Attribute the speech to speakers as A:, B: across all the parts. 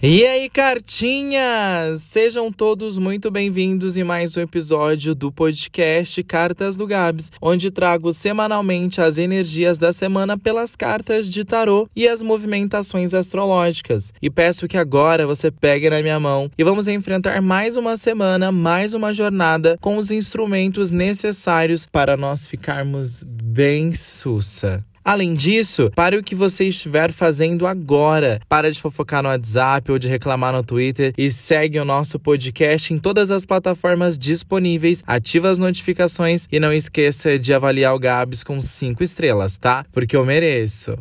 A: E aí, cartinhas! Sejam todos muito bem-vindos em mais um episódio do podcast Cartas do Gabs, onde trago semanalmente as energias da semana pelas cartas de tarô e as movimentações astrológicas. E peço que agora você pegue na minha mão e vamos enfrentar mais uma semana, mais uma jornada com os instrumentos necessários para nós ficarmos bem sussa. Além disso, pare o que você estiver fazendo agora. Para de fofocar no WhatsApp ou de reclamar no Twitter e segue o nosso podcast em todas as plataformas disponíveis. Ativa as notificações e não esqueça de avaliar o Gabs com 5 estrelas, tá? Porque eu mereço.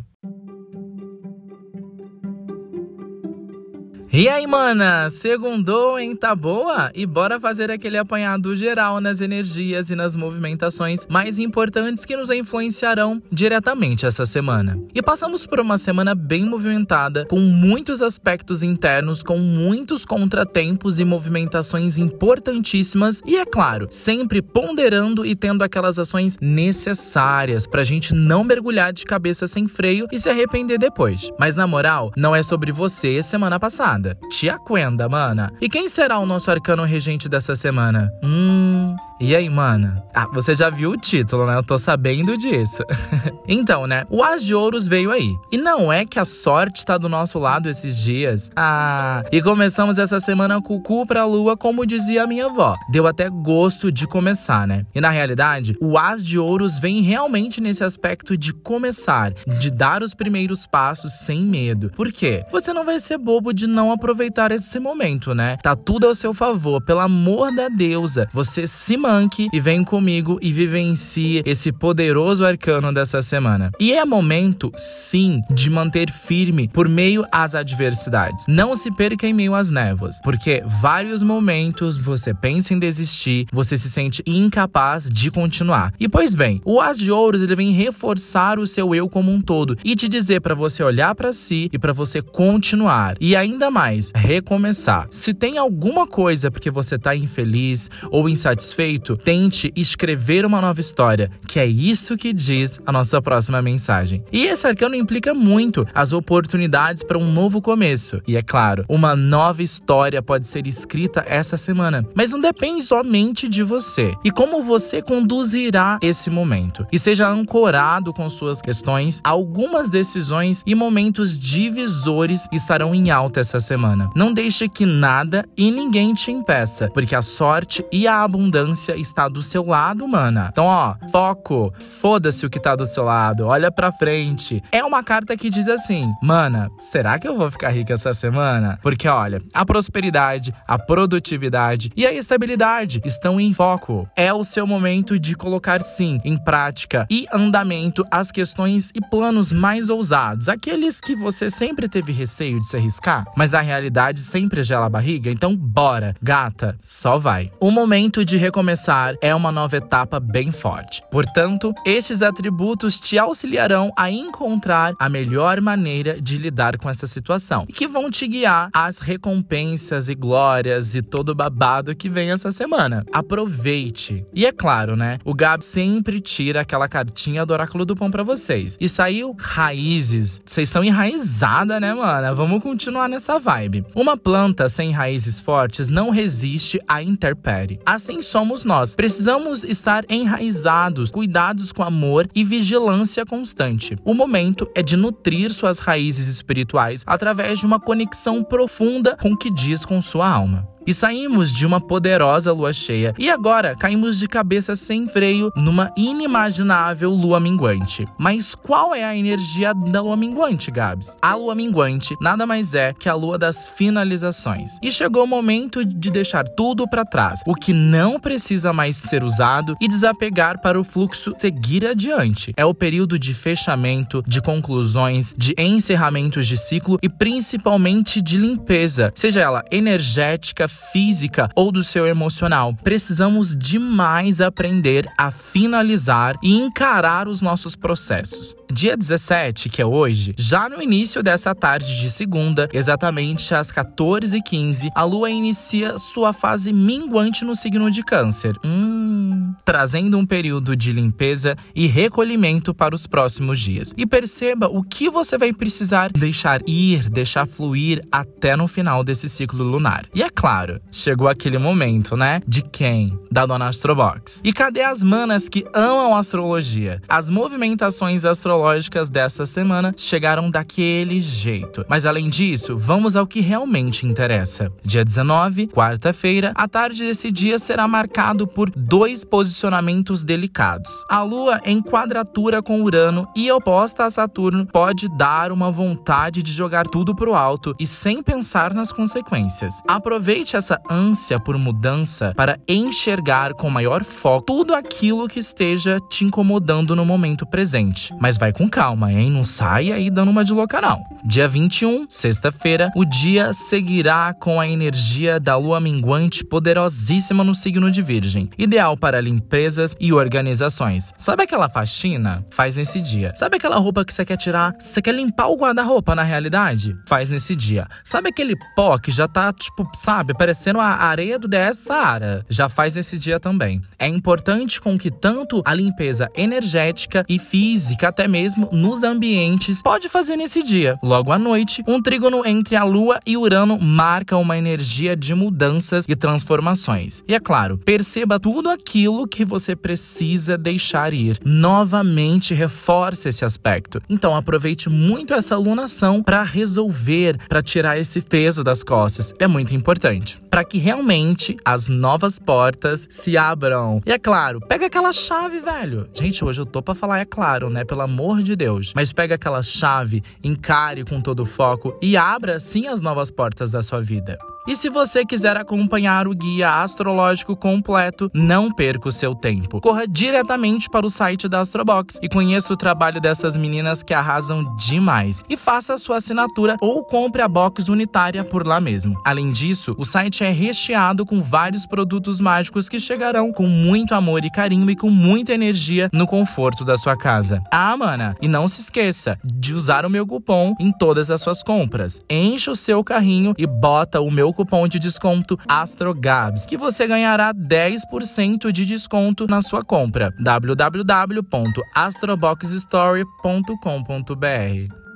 A: E aí, mana? Segundou, hein? Tá boa? E bora fazer aquele apanhado geral nas energias e nas movimentações mais importantes que nos influenciarão diretamente essa semana. E passamos por uma semana bem movimentada, com muitos aspectos internos, com muitos contratempos e movimentações importantíssimas, e é claro, sempre ponderando e tendo aquelas ações necessárias pra gente não mergulhar de cabeça sem freio e se arrepender depois. Mas na moral, não é sobre você semana passada. Tia Quenda, mana. E quem será o nosso arcano regente dessa semana? Hum. E aí, mana? Ah, você já viu o título, né? Eu tô sabendo disso. então, né? O As de Ouros veio aí. E não é que a sorte tá do nosso lado esses dias. Ah, e começamos essa semana com o cu pra lua, como dizia a minha avó. Deu até gosto de começar, né? E na realidade, o As de Ouros vem realmente nesse aspecto de começar, de dar os primeiros passos sem medo. Por quê? Você não vai ser bobo de não aproveitar esse momento, né? Tá tudo ao seu favor, pelo amor da deusa. Você se manque e vem comigo e vivencie esse poderoso arcano dessa semana. E é momento, sim, de manter firme por meio às adversidades. Não se perca em meio às névoas, porque vários momentos você pensa em desistir, você se sente incapaz de continuar. E pois bem, o As de Ouros ele vem reforçar o seu eu como um todo e te dizer para você olhar para si e para você continuar. E ainda mais, recomeçar. Se tem alguma coisa porque você tá infeliz ou insatisfeito, tente escrever uma nova história, que é isso que diz a nossa próxima mensagem. E esse arcano implica muito as oportunidades para um novo começo. E é claro, uma nova história pode ser escrita essa semana, mas não depende somente de você. E como você conduzirá esse momento. E seja ancorado com suas questões, algumas decisões e momentos divisores estarão em alta essa semana. Não deixe que nada e ninguém te impeça, porque a sorte e a abundância está do seu lado, mana. Então, ó, foco, foda-se o que tá do seu lado, olha pra frente. É uma carta que diz assim: "Mana, será que eu vou ficar rica essa semana?" Porque olha, a prosperidade, a produtividade e a estabilidade estão em foco. É o seu momento de colocar sim em prática e andamento as questões e planos mais ousados, aqueles que você sempre teve receio de se arriscar, mas a realidade sempre gela a barriga, então bora, gata, só vai. O momento de recomeçar é uma nova etapa bem forte. Portanto, estes atributos te auxiliarão a encontrar a melhor maneira de lidar com essa situação e que vão te guiar às recompensas e glórias e todo o babado que vem essa semana. Aproveite. E é claro, né? O Gab sempre tira aquela cartinha do oráculo do pão para vocês. E saiu raízes. Vocês estão enraizada, né, mano? Vamos continuar nessa vibe. Uma planta sem raízes fortes não resiste à intempérie. Assim somos nós. Precisamos estar enraizados, cuidados com amor e vigilância constante. O momento é de nutrir suas raízes espirituais através de uma conexão profunda com o que diz com sua alma. E saímos de uma poderosa lua cheia e agora caímos de cabeça sem freio numa inimaginável lua minguante. Mas qual é a energia da lua minguante, Gabs? A lua minguante nada mais é que a lua das finalizações. E chegou o momento de deixar tudo para trás, o que não precisa mais ser usado e desapegar para o fluxo seguir adiante. É o período de fechamento, de conclusões, de encerramentos de ciclo e principalmente de limpeza, seja ela energética, física ou do seu emocional. Precisamos demais aprender a finalizar e encarar os nossos processos. Dia 17, que é hoje, já no início dessa tarde de segunda, exatamente às 14h15, a lua inicia sua fase minguante no signo de Câncer. Hum. trazendo um período de limpeza e recolhimento para os próximos dias. E perceba o que você vai precisar deixar ir, deixar fluir até no final desse ciclo lunar. E é claro, chegou aquele momento, né? De quem? Da dona Astrobox. E cadê as manas que amam astrologia? As movimentações astrológicas dessa semana chegaram daquele jeito. Mas além disso, vamos ao que realmente interessa. Dia 19, quarta-feira, a tarde desse dia será marcado por dois posicionamentos delicados. A Lua em quadratura com Urano e oposta a Saturno pode dar uma vontade de jogar tudo pro alto e sem pensar nas consequências. Aproveite essa ânsia por mudança para enxergar com maior foco tudo aquilo que esteja te incomodando no momento presente. Mas vai com calma, hein? Não sai aí dando uma de louca, não. Dia 21, sexta-feira, o dia seguirá com a energia da lua minguante poderosíssima no signo de Virgem, ideal para limpezas e organizações. Sabe aquela faxina? Faz nesse dia. Sabe aquela roupa que você quer tirar? Você quer limpar o guarda-roupa na realidade? Faz nesse dia. Sabe aquele pó que já tá, tipo, sabe, parecendo a areia do DS Saara? Já faz nesse dia também. É importante com que tanto a limpeza energética e física, até mesmo nos ambientes, pode fazer nesse dia. Logo à noite, um trígono entre a Lua e Urano marca uma energia de mudanças e transformações. E é claro, perceba tudo aquilo que você precisa deixar ir. Novamente reforce esse aspecto. Então aproveite muito essa alunação para resolver, para tirar esse peso das costas. É muito importante. Para que realmente as novas portas se abram. E é claro, pega aquela chave, velho. Gente, hoje eu tô para falar é claro, né? Pelo amor de Deus. Mas pega aquela chave, encare com todo o foco e abra sim as novas portas da sua vida. E se você quiser acompanhar o guia astrológico completo, não perca o seu tempo. Corra diretamente para o site da Astrobox e conheça o trabalho dessas meninas que arrasam demais. E faça a sua assinatura ou compre a box unitária por lá mesmo. Além disso, o site é recheado com vários produtos mágicos que chegarão com muito amor e carinho e com muita energia no conforto da sua casa. Ah, mana, e não se esqueça de usar o meu cupom em todas as suas compras. Enche o seu carrinho e bota o meu cupom de desconto ASTROGABS, que você ganhará 10% de desconto na sua compra. www.astroboxstory.com.br